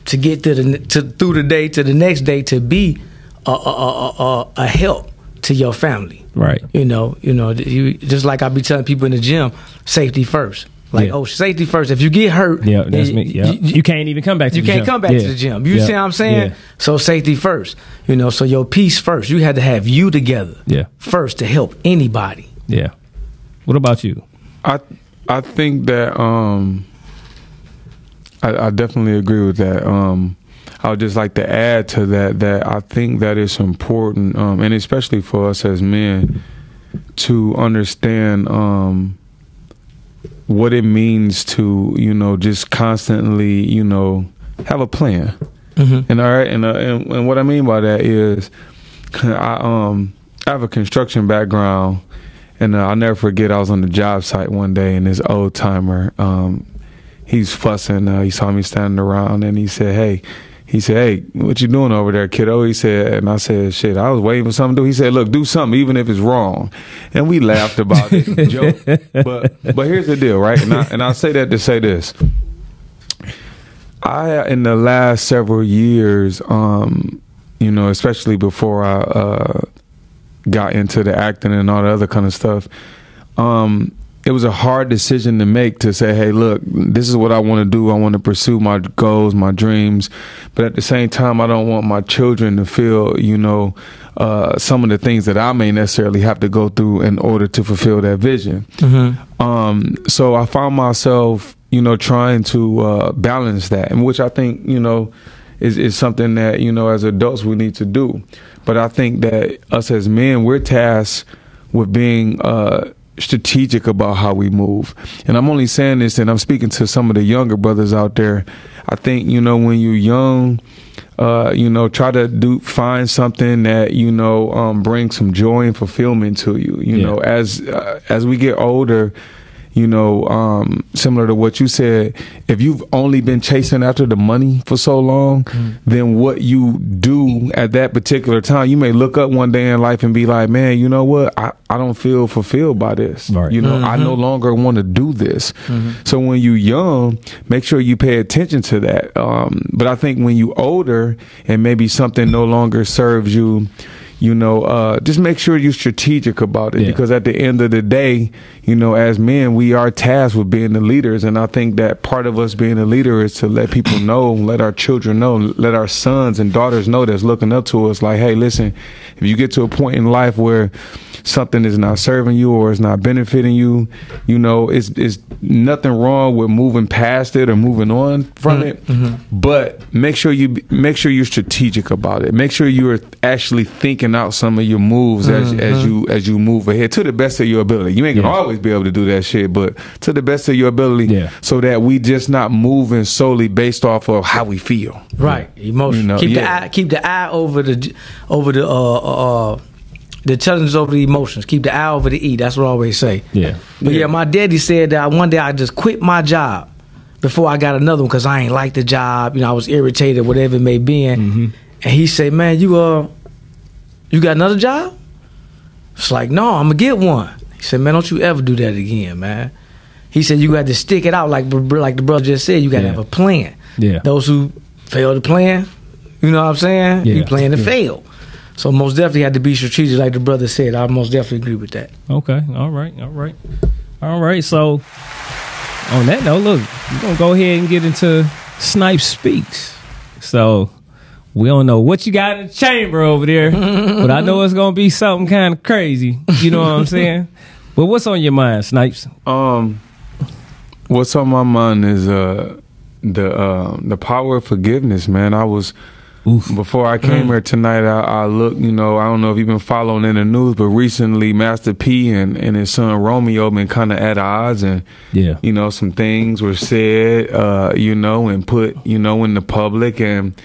to get to the to through the day to the next day to be a a a, a, a help to your family. Right. You know, you know, you just like I be telling people in the gym, safety first. Like, Yeah. oh, safety first. If you get hurt, Yeah, that's then me. Yeah. you- You, can't even come back to you the can't gym. come back Yeah. to the gym. You Yeah. see what I'm saying? Yeah. So safety first. You know, so your peace first. You had to have you together Yeah. first to help anybody. Yeah. What about you? I I think that um I, I definitely agree with that. Um I would just like to add to that that I think that it's important, um, and especially for us as men, to understand um, what it means to you know just constantly you know have a plan. And all right, and, uh, and and what I mean by that is, I um I have a construction background, and uh, I'll never forget. I was on the job site one day, and this old timer, um, he's fussing. Uh, he saw me standing around, and he said, "Hey." He said, "Hey, what you doing over there, kiddo?" He said, and I said, "Shit, I was waiting for something to do." He said, "Look, do something, even if it's wrong." And we laughed about it. [LAUGHS] But but here's the deal, right? And I and I say that to say this. I in the last several years, um, you know, especially before I uh, got into the acting and all the other kind of stuff, um, it was a hard decision to make to say, "Hey, look, this is what I want to do. I want to pursue my goals, my dreams, but at the same time, I don't want my children to feel, you know, uh, some of the things that I may necessarily have to go through in order to fulfill that vision." Um, so I found myself, you know, trying to uh, balance that, and which I think, you know, is is something that you know as adults we need to do. But I think that us as men, we're tasked with being uh, strategic about how we move. And I'm only saying this, and I'm speaking to some of the younger brothers out there. I think you know when you're young. Uh, you know, try to do find something that you know um, brings some joy and fulfillment to you. You Yeah. know, as uh, as we get older, you know, um, similar to what you said, if you've only been chasing after the money for so long, then what you do at that particular time, you may look up one day in life and be like, man, you know what? I, I don't feel fulfilled by this. Right. You know, I no longer want to do this. So when you're young, make sure you pay attention to that. Um, but I think when you older and maybe something no longer serves you, you know, uh, just make sure you're strategic about it Yeah. because at the end of the day, you know, as men, we are tasked with being the leaders. And I think that part of us being a leader is to let people [COUGHS] know, let our children know, let our sons and daughters know that's looking up to us like, hey, listen, if you get to a point in life where something is not serving you or is not benefiting you, you know, it's, it's nothing wrong with moving past it or moving on from it. But make sure you make sure you're strategic about it. Make sure you're actually thinking out some of your moves as as you as you move ahead to the best of your ability. You ain't gonna Yeah. always be able to do that shit, but to the best of your ability, Yeah. so that we just not moving solely based off of how we feel. Right, emotion. You know, keep yeah. the eye, keep the eye over the over the uh uh the intelligence over the emotions. Keep the eye over the E. That's what I always say. Yeah. But yeah, my daddy said that one day I just quit my job before I got another one because I ain't like the job. You know, I was irritated, whatever it may be. Mm-hmm. And he said, "Man, you uh, you got another job?" It's like, no, I'm gonna get one. He said, "Man, don't you ever do that again, man." He said, "You got to stick it out, like like the brother just said. You got to Yeah. have a plan." Yeah. Those who fail to plan, you know what I'm saying? Yeah. You plan to Yeah. fail. So most definitely had to be strategic, like the brother said. I most definitely agree with that. Okay. All right. All right. All right. So on that note, look, we're gonna go ahead and get into Snipe Speaks. So we don't know what you got in the chamber over there, but I know it's gonna be something kind of crazy. You know what I'm saying? [LAUGHS] But what's on your mind, Snipes? Um, what's on my mind is uh the uh, the power of forgiveness, man. I was before I came here tonight. I, I looked, you know, I don't know if you've been following in the news, but recently Master P and, and his son Romeo been kind of at odds, and Yeah. you know, some things were said, uh, you know, and put, you know, in the public, and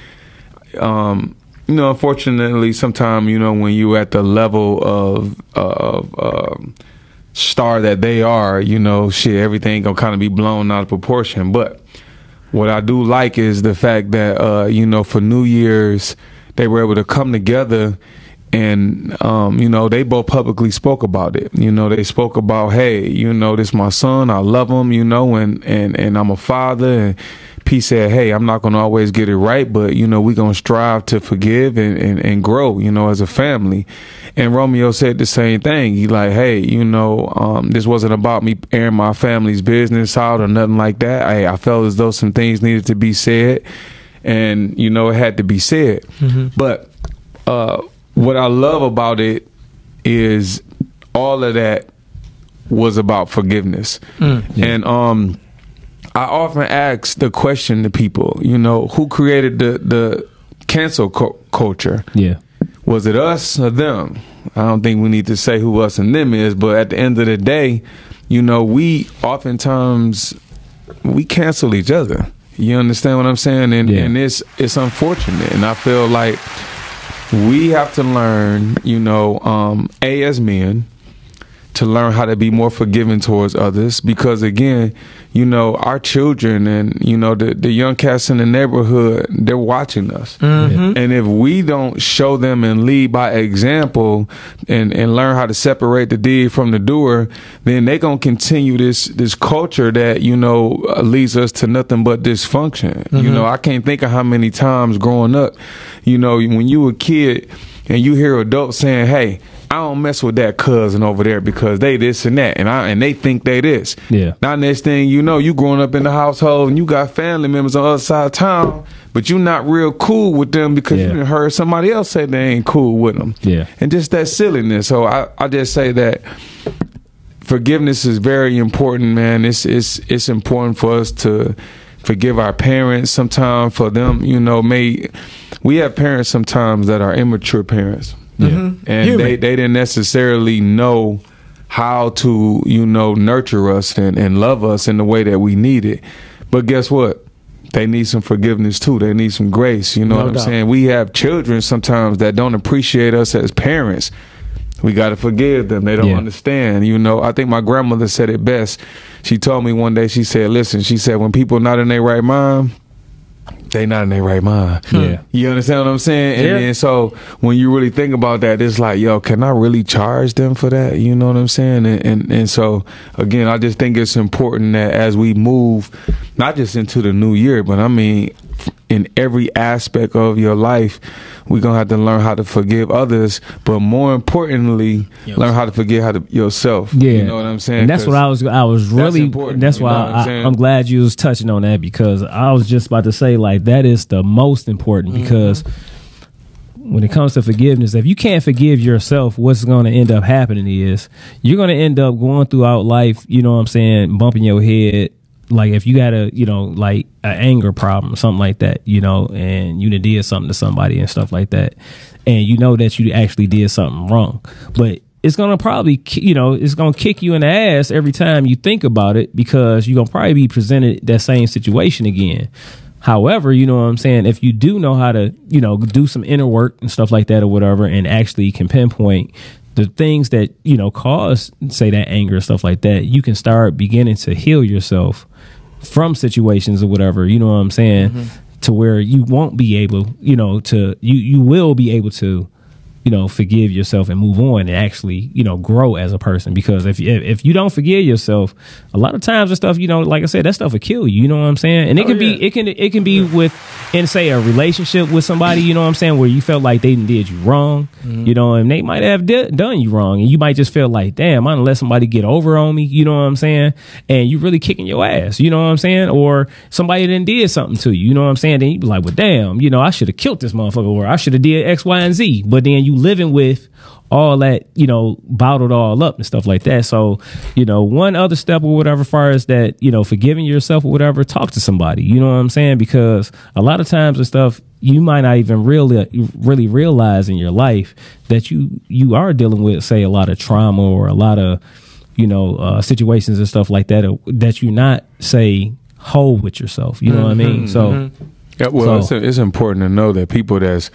um, you know, unfortunately, sometimes you know when you're at the level of of um, star that they are, you know, shit, everything gonna kind of be blown out of proportion. But what I do like is the fact that uh, you know, for New Year's, they were able to come together and um, you know they both publicly spoke about it. You know they spoke about, hey, you know this my son, I love him, you know, and and and I'm a father. And P said, hey, I'm not gonna always get it right, but you know we're gonna strive to forgive and, and and grow, you know, as a family. And Romeo said the same thing. He like, hey, you know, um, this wasn't about me airing my family's business out or nothing like that. I I felt as though some things needed to be said, and you know it had to be said. But uh, what I love about it is all of that was about forgiveness. And um I often ask the question to people, you know, who created the the cancel cu- culture? Yeah. Was it us or them? I don't think we need to say who us and them is, but at the end of the day, you know, we oftentimes we cancel each other. You understand what I'm saying? And Yeah. and it's it's unfortunate, and I feel like we have to learn, you know, um, a as men to learn how to be more forgiving towards others because again you know our children and you know the, the young cats in the neighborhood they're watching us. And if we don't show them and lead by example and and learn how to separate the deed from the doer then they're gonna continue this this culture that you know uh, leads us to nothing but dysfunction. You know i can't think of how many times growing up you know when you were a kid and you hear adults saying, "Hey, I don't mess with that cousin over there because they this and that, and I and they think they this." Yeah. Now next thing you know, you growing up in the household and you got family members on the other side of town, but you not real cool with them because Yeah. you heard somebody else say they ain't cool with them. Yeah. And just that silliness. So I I just say that forgiveness is very important, man. It's it's it's important for us to forgive our parents. Sometimes for them, you know, may we have parents sometimes that are immature parents, Yeah. Mm-hmm. and Human. they they didn't necessarily know how to you know nurture us and, and love us in the way that we need it. But guess what? They need some forgiveness too. They need some grace. You know No what I'm doubt. saying? We have children sometimes that don't appreciate us as parents. We got to forgive them. They don't Yeah. understand. You know, I think my grandmother said it best. She told me one day, she said, listen, she said, when people not in their right mind, they not in their right mind. Hmm. Yeah. You understand what I'm saying? And Yeah. then so when you really think about that, it's like, yo, can I really charge them for that? You know what I'm saying? And and, and so again, I just think it's important that as we move, not just into the new year, but I mean in every aspect of your life, we're gonna have to learn how to forgive others, but more importantly, learn how to forgive how to yourself. Yeah, You know what I'm saying? And that's 'Cause what I was. I was really. That's, important, you why what I'm I. I'm glad you was touching on that because I was just about to say like that is the most important Mm-hmm. because when it comes to forgiveness, if you can't forgive yourself, what's going to end up happening is you're going to end up going throughout life. You know what I'm saying? Bumping your head. Like if you got a, you know, like an anger problem, something like that, you know, and you did something to somebody and stuff like that, and you know that you actually did something wrong, but it's gonna probably you know it's gonna kick you in the ass every time you think about it because you're gonna probably be presented that same situation again however you know what i'm saying? If you do know how to you know do some inner work and stuff like that or whatever and actually can pinpoint the things that you know cause say that anger and stuff like that you can start beginning to heal yourself from situations or whatever you know what i'm saying? Mm-hmm. To where you won't be able you know to you you will be able to you know forgive yourself and move on and actually you know grow as a person. Because if if, if you don't forgive yourself a lot of times the stuff you know like i said that stuff will kill you. You know what i'm saying? And it Oh, can be it can it can be with in say a relationship with somebody you know what i'm saying? Where you felt like they did you wrong mm-hmm. you know and they might have di- done you wrong. And you might just feel like damn i done let somebody get over on me you know what i'm saying? And you really kicking your ass you know what i'm saying? Or somebody then did something to you you know what i'm saying? Then you be like well damn you know i should have killed this motherfucker or i should have did x y and z. But then you living with all that you know bottled all up and stuff like that. So you know one other step or whatever far as that you know forgiving yourself or whatever talk to somebody. You know what i'm saying? Because a lot of times the stuff you might not even really really realize in your life that you you are dealing with say a lot of trauma or a lot of you know uh, situations and stuff like that uh, that you're not say whole with yourself. You know what i mean? So Yeah, well, So- it's, it's important to know that people that's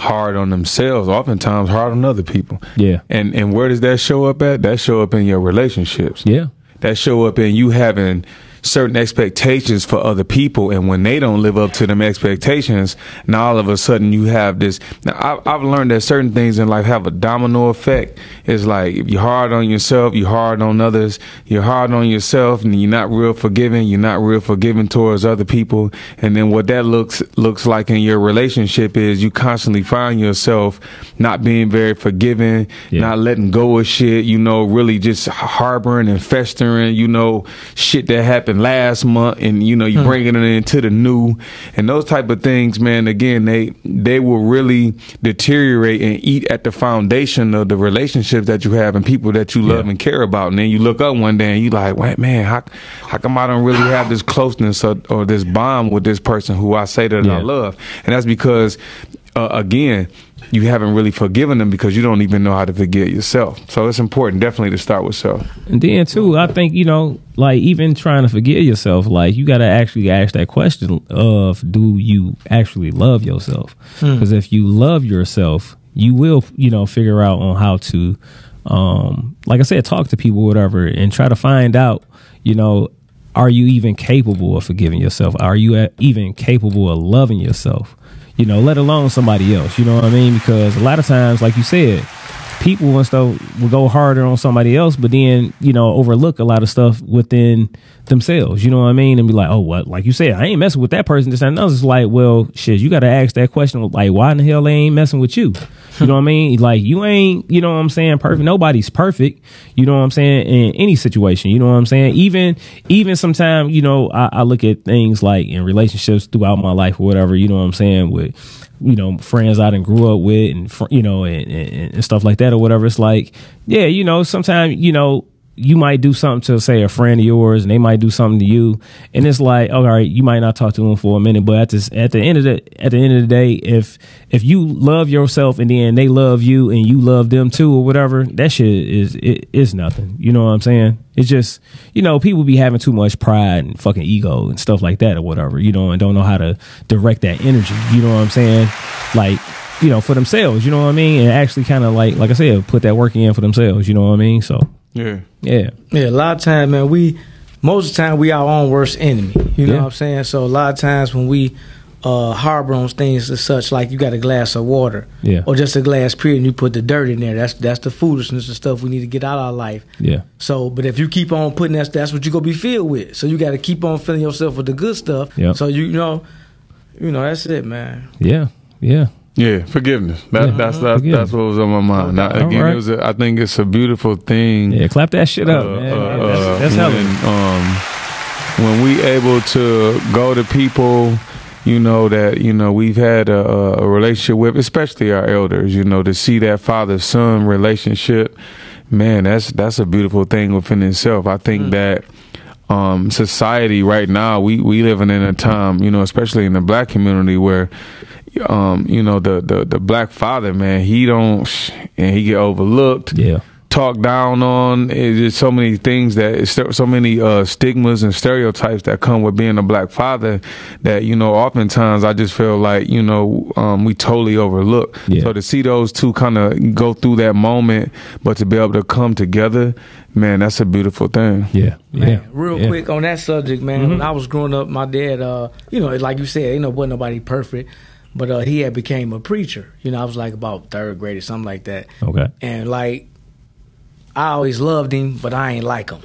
hard on themselves, oftentimes hard on other people. Yeah. And and where does that show up at? That show up in your relationships. yeah That show up in you having certain expectations for other people, and when they don't live up to them expectations, now all of a sudden you have this. Now I, I've learned that certain things in life have a domino effect. It's like if you're hard on yourself, you're hard on others. You're hard on yourself, and you're not real forgiving. You're not real forgiving towards other people, and then what that looks looks like in your relationship is you constantly find yourself not being very forgiving, Yeah. not letting go of shit. You know, really just harboring and festering. You know, shit that happened last month, and you know you bringing it into the new, and those type of things, man. Again, they they will really deteriorate and eat at the foundation of the relationships that you have and people that you love Yeah. and care about. And then you look up one day and you like, wait, man, how how come I don't really have this closeness or, or this bond with this person who I say that I love? And that's because, uh, again, you haven't really forgiven them because you don't even know how to forgive yourself. So it's important, definitely, to start with self. And then too, I think you know, like even trying to forgive yourself, like you got to actually ask that question of, do you actually love yourself? Because if you love yourself, you will, you know, figure out on how to, um, like I said, talk to people, whatever, and try to find out, you know, are you even capable of forgiving yourself? Are you even capable of loving yourself? You know, let alone somebody else. You know what I mean? Because a lot of times, like you said, people and stuff will go harder on somebody else, but then you know overlook a lot of stuff within themselves. You know what I mean? And be like, oh, what? Like you said, I ain't messing with that person. This and that. It's like, well, shit, you got to ask that question. Like, why in the hell they ain't messing with you? You know what I mean? [LAUGHS] Like, you ain't. You know what I'm saying? Perfect. Nobody's perfect. You know what I'm saying? In any situation. You know what I'm saying? Even even sometimes, you know, I, I look at things like in relationships throughout my life or whatever. You know what I'm saying? With you know friends I didn't grew up with and you know and, and, and stuff like that or whatever. It's like yeah, you know sometimes you know you might do something to say a friend of yours and they might do something to you and it's like all right you might not talk to them for a minute but at this at the end of the at the end of the day if if you love yourself and then they love you and you love them too or whatever that shit is it is nothing. You know what i'm saying? It's just you know people be having too much pride and fucking ego and stuff like that or whatever you know and don't know how to direct that energy. You know what i'm saying? Like you know for themselves you know what i mean? And actually kind of like like i said put that work in for themselves you know what i mean? So Yeah. yeah Yeah, a lot of times, man, we most of the time we our own worst enemy. You know Yeah. what I'm saying? So a lot of times when we uh, harbor on things as such, like you got a glass of water, Yeah. or just a glass period, and you put the dirt in there. That's that's the foolishness and stuff we need to get out of our life. yeah So, but if you keep on putting that, that's what you gonna be filled with. So you got to keep on filling yourself with the good stuff. Yep. So you, know, you know that's it, man. yeah yeah Yeah, forgiveness. That, Yeah. That's that's, Forgiveness. that's what was on my mind. Now, again, right. it was. A, I think it's a beautiful thing. yeah clap that shit up uh, man uh, that's, that's when, um, when we able to go to people, you know that you know we've had a, a relationship with, especially our elders. You know to see that father son relationship, man, that's that's a beautiful thing within itself. I think that. Um, society right now, we we living in a time, you know, especially in the black community, where um, you know, the, the the black father, man, he don't and he get overlooked yeah talked down on. It's just so many things that it's so so many uh, stigmas and stereotypes that come with being a black father that you know oftentimes I just feel like you know um, we totally overlook. Yeah. So to see those two kind of go through that moment, but to be able to come together, man, that's a beautiful thing. yeah Man, yeah real yeah. quick on that subject, man. When I was growing up, my dad, uh, you know, like you said, ain't no wasn't nobody perfect, but uh, he had became a preacher. You know, I was like about third grade or something like that, okay and like I always loved him, but I ain't like him.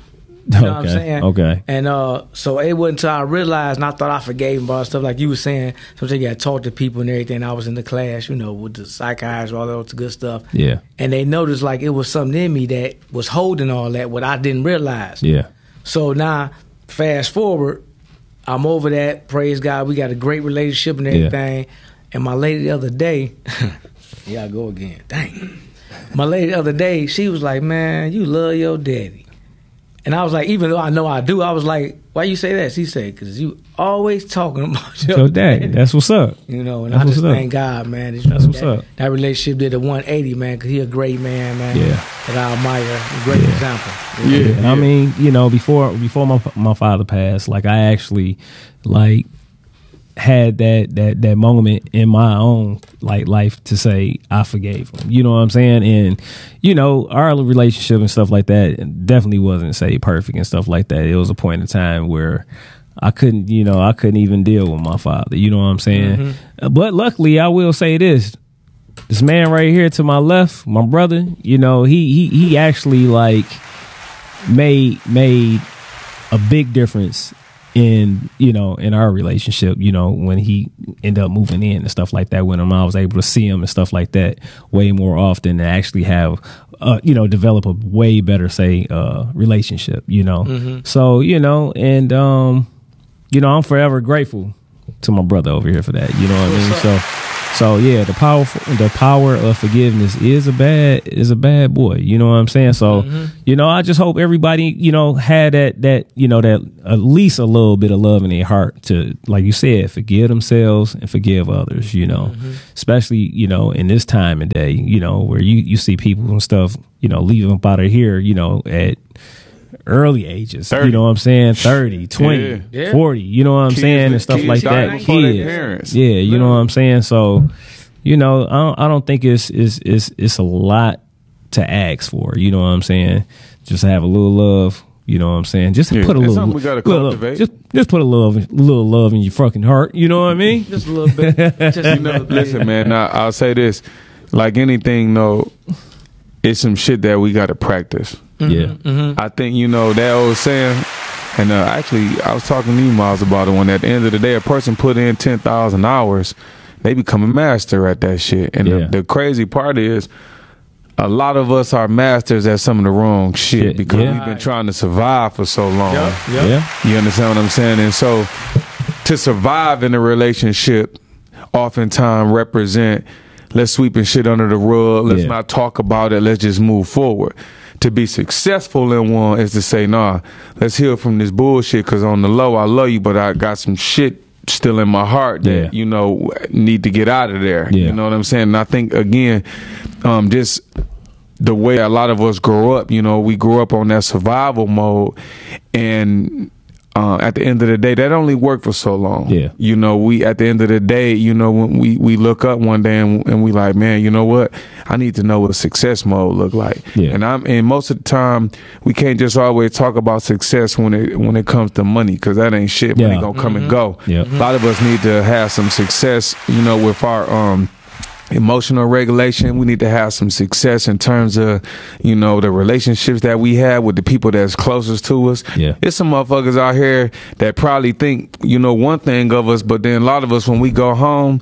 You know what I'm saying? okay. And uh, so it wasn't until I realized, and I thought I forgave him about stuff like you were saying. Sometimes you got to talk to people and everything. I was in the class, you know, with the psychiatrist, all that good stuff. yeah And they noticed like it was something in me that was holding all that, what I didn't realize. yeah So now, fast forward, I'm over that. Praise God, we got a great relationship and Yeah. Everything. And my lady the other day, [LAUGHS] yeah, I go again. Dang. My lady the other day, she was like, "Man, you love your daddy," and I was like, even though I know I do, I was like, "Why you say that?" She said, "Cause you always talking about [LAUGHS] your, your daddy that's what's up You know, and That's I just what's up. thank God, man. It's- That's what's that, up. That relationship did a 180, man, because he a great man, man. Yeah. That I admire. A great example. Yeah, I mean, you know, before before my my father passed, like I actually like had that that that moment in my own like life to say I forgave him. You know what I'm saying? And you know, our relationship and stuff like that definitely wasn't say perfect and stuff like that. It was a point in time where I couldn't, you know, I couldn't even deal with my father. You know what I'm saying? Mm-hmm. Uh, but luckily, I will say this: this man right here to my left, my brother, you know, he he he actually like made made a big difference in you know in our relationship you know when he ended up moving in and stuff like that when him I was able to see him and stuff like that way more often and actually have uh, you know develop a way better say uh relationship you know? So you know and um you know I'm forever grateful to my brother over here for that you know what I mean? so so yeah, the powerful the power of forgiveness is a bad is a bad boy. You know what I'm saying? So mm-hmm. you know, I just hope everybody you know had that that you know that at least a little bit of love in their heart to like you said, forgive themselves and forgive others. You know, mm-hmm. especially you know in this time and day, you know where you you see people and stuff you know leaving up out of here, you know at early ages 30. you know what i'm saying 30 20 Yeah. Yeah. 40 you know what i'm Kids saying and stuff like that kids parents. yeah you know what i'm saying so you know i don't, I don't think it's, it's it's it's a lot to ask for you know what i'm saying just have a little love you know what i'm saying just Yeah, put a that's little, we gotta little- cultivate. just just put a little little love in your fucking heart you know what i mean Just a little bit. Just You know, [LAUGHS] listen, man. Now, I'll say this: like anything, though, it's some shit that we got to practice. Yeah I think you know that old saying, and uh, actually, I was talking to you, Miles, about it. When at the end of the day, a person put in ten thousand hours, they become a master at that shit. And Yeah. the, the crazy part is, a lot of us are masters at some of the wrong shit Shit, because yeah. we've been trying to survive for so long. yeah You understand what I'm saying? And so to survive in a relationship oftentimes represent let's sweep and shit under the rug, let's Yeah. not talk about it, let's just move forward. To be successful in one is to say, nah, let's heal from this bullshit because on the low, I love you, but I got some shit still in my heart that, Yeah. you know, need to get out of there. Yeah. You know what I'm saying? And I think, again, um, just the way a lot of us grow up, you know, we grew up on that survival mode, and uh, at the end of the day, that only worked for so long. Yeah. you know, we at the end of the day, you know, when we we look up one day and, and we like, man, you know what? I need to know what success mode look like. Yeah. and I'm and most of the time, we can't just always talk about success when it when it comes to money because that ain't shit. Money Yeah. gonna come and go. Yeah. a lot of us need to have some success, you know, with our um emotional regulation. We need to have some success in terms of, you know, the relationships that we have with the people that's closest to us. Yeah. There's some motherfuckers out here that probably think, you know, one thing of us, but then a lot of us, when we go home,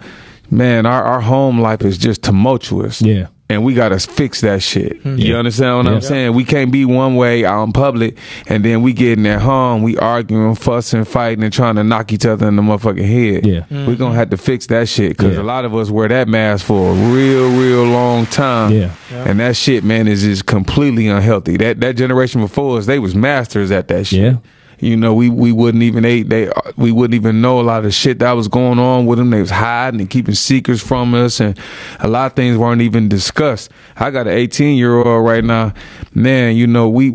man, our, our home life is just tumultuous. Yeah. And we gotta fix that shit. Hmm. You understand what Yeah. I'm saying? We can't be one way out in public, and then we getting at home, we arguing, fussing, fighting, and trying to knock each other in the motherfucking head. Yeah. We're gonna mm-hmm. have to fix that shit because Yeah. a lot of us wear that mask for a real, real long time. Yeah. And that shit, man, is just completely unhealthy. That that generation before us, they was masters at that shit. Yeah. You know, we, we wouldn't even they, they we wouldn't even know a lot of shit that was going on with them. They was hiding and keeping secrets from us, and a lot of things weren't even discussed. I got an 18 year old right now, man. You know, we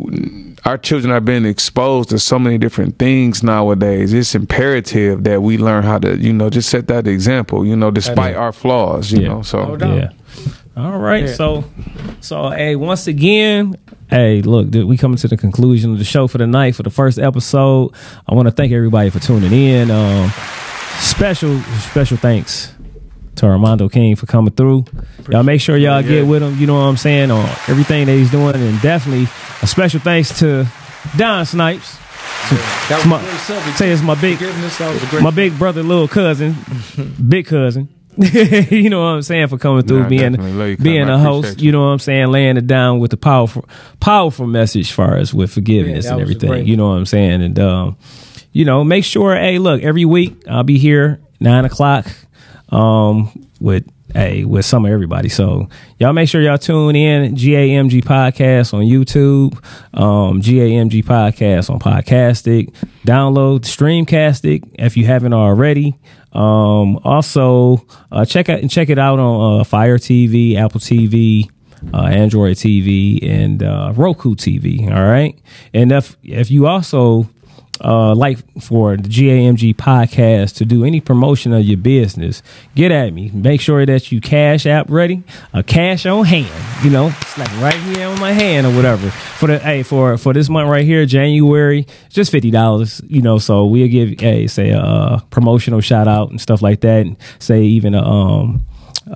our children are being exposed to so many different things nowadays. It's imperative that we learn how to, you know, just set that example. You know, despite our flaws. You Yeah. know, so Yeah. All right. So, so hey, once again, hey, look, dude, we coming to the conclusion of the show for the night for the first episode. I want to thank everybody for tuning in. Um, special, special thanks to Armando King for coming through. y'all make sure y'all get with him. You know what I'm saying on everything that he's doing, and definitely a special thanks to Don Snipes. That was my- a great subject. Say it's my big Forgiveness, that was a great my big brother, little cousin, [LAUGHS] big cousin. [LAUGHS] you know what I'm saying for coming through, Nah, being definitely you, being Cotton. a I host. you. You know what I'm saying, laying it down with a powerful, powerful message, far as with forgiveness Yeah, and everything. You know what I'm saying, and um, you know, make sure. Hey, look, every week I'll be here nine o'clock, um, with hey with some of everybody. So y'all make sure y'all tune in GAMG podcast on YouTube, um, GAMG podcast on Podcastic. Download Streamcastic if you haven't already. Um, also uh, check out and check it out on uh, Fire TV, Apple TV. Uh, Android TV and uh, Roku TV. All right, and if if you also uh, like for the GAMG podcast to do any promotion of your business, get at me. Make sure that you cash app ready, a cash on hand. You know, like right here on my hand or whatever. For the hey for for this month right here, January, just fifty dollars. You know, so we'll give a say a uh, promotional shout out and stuff like that. And say even a um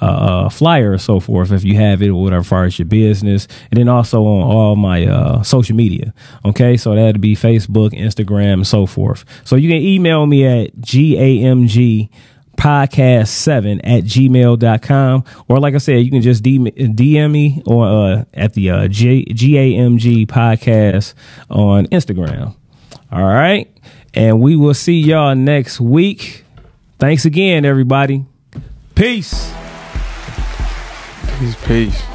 uh, flyer or so forth if you have it or whatever, far as your business, and then also on all my uh, social media. Okay, so that'd be Facebook, Instagram, and so forth. So you can email me at gamg podcast 7 at gmail.com or like i said you can just DM, DM me or uh, at the uh, G, gamg podcast on instagram. All right? And we will see y'all next week. Thanks again everybody. Peace Peace, peace.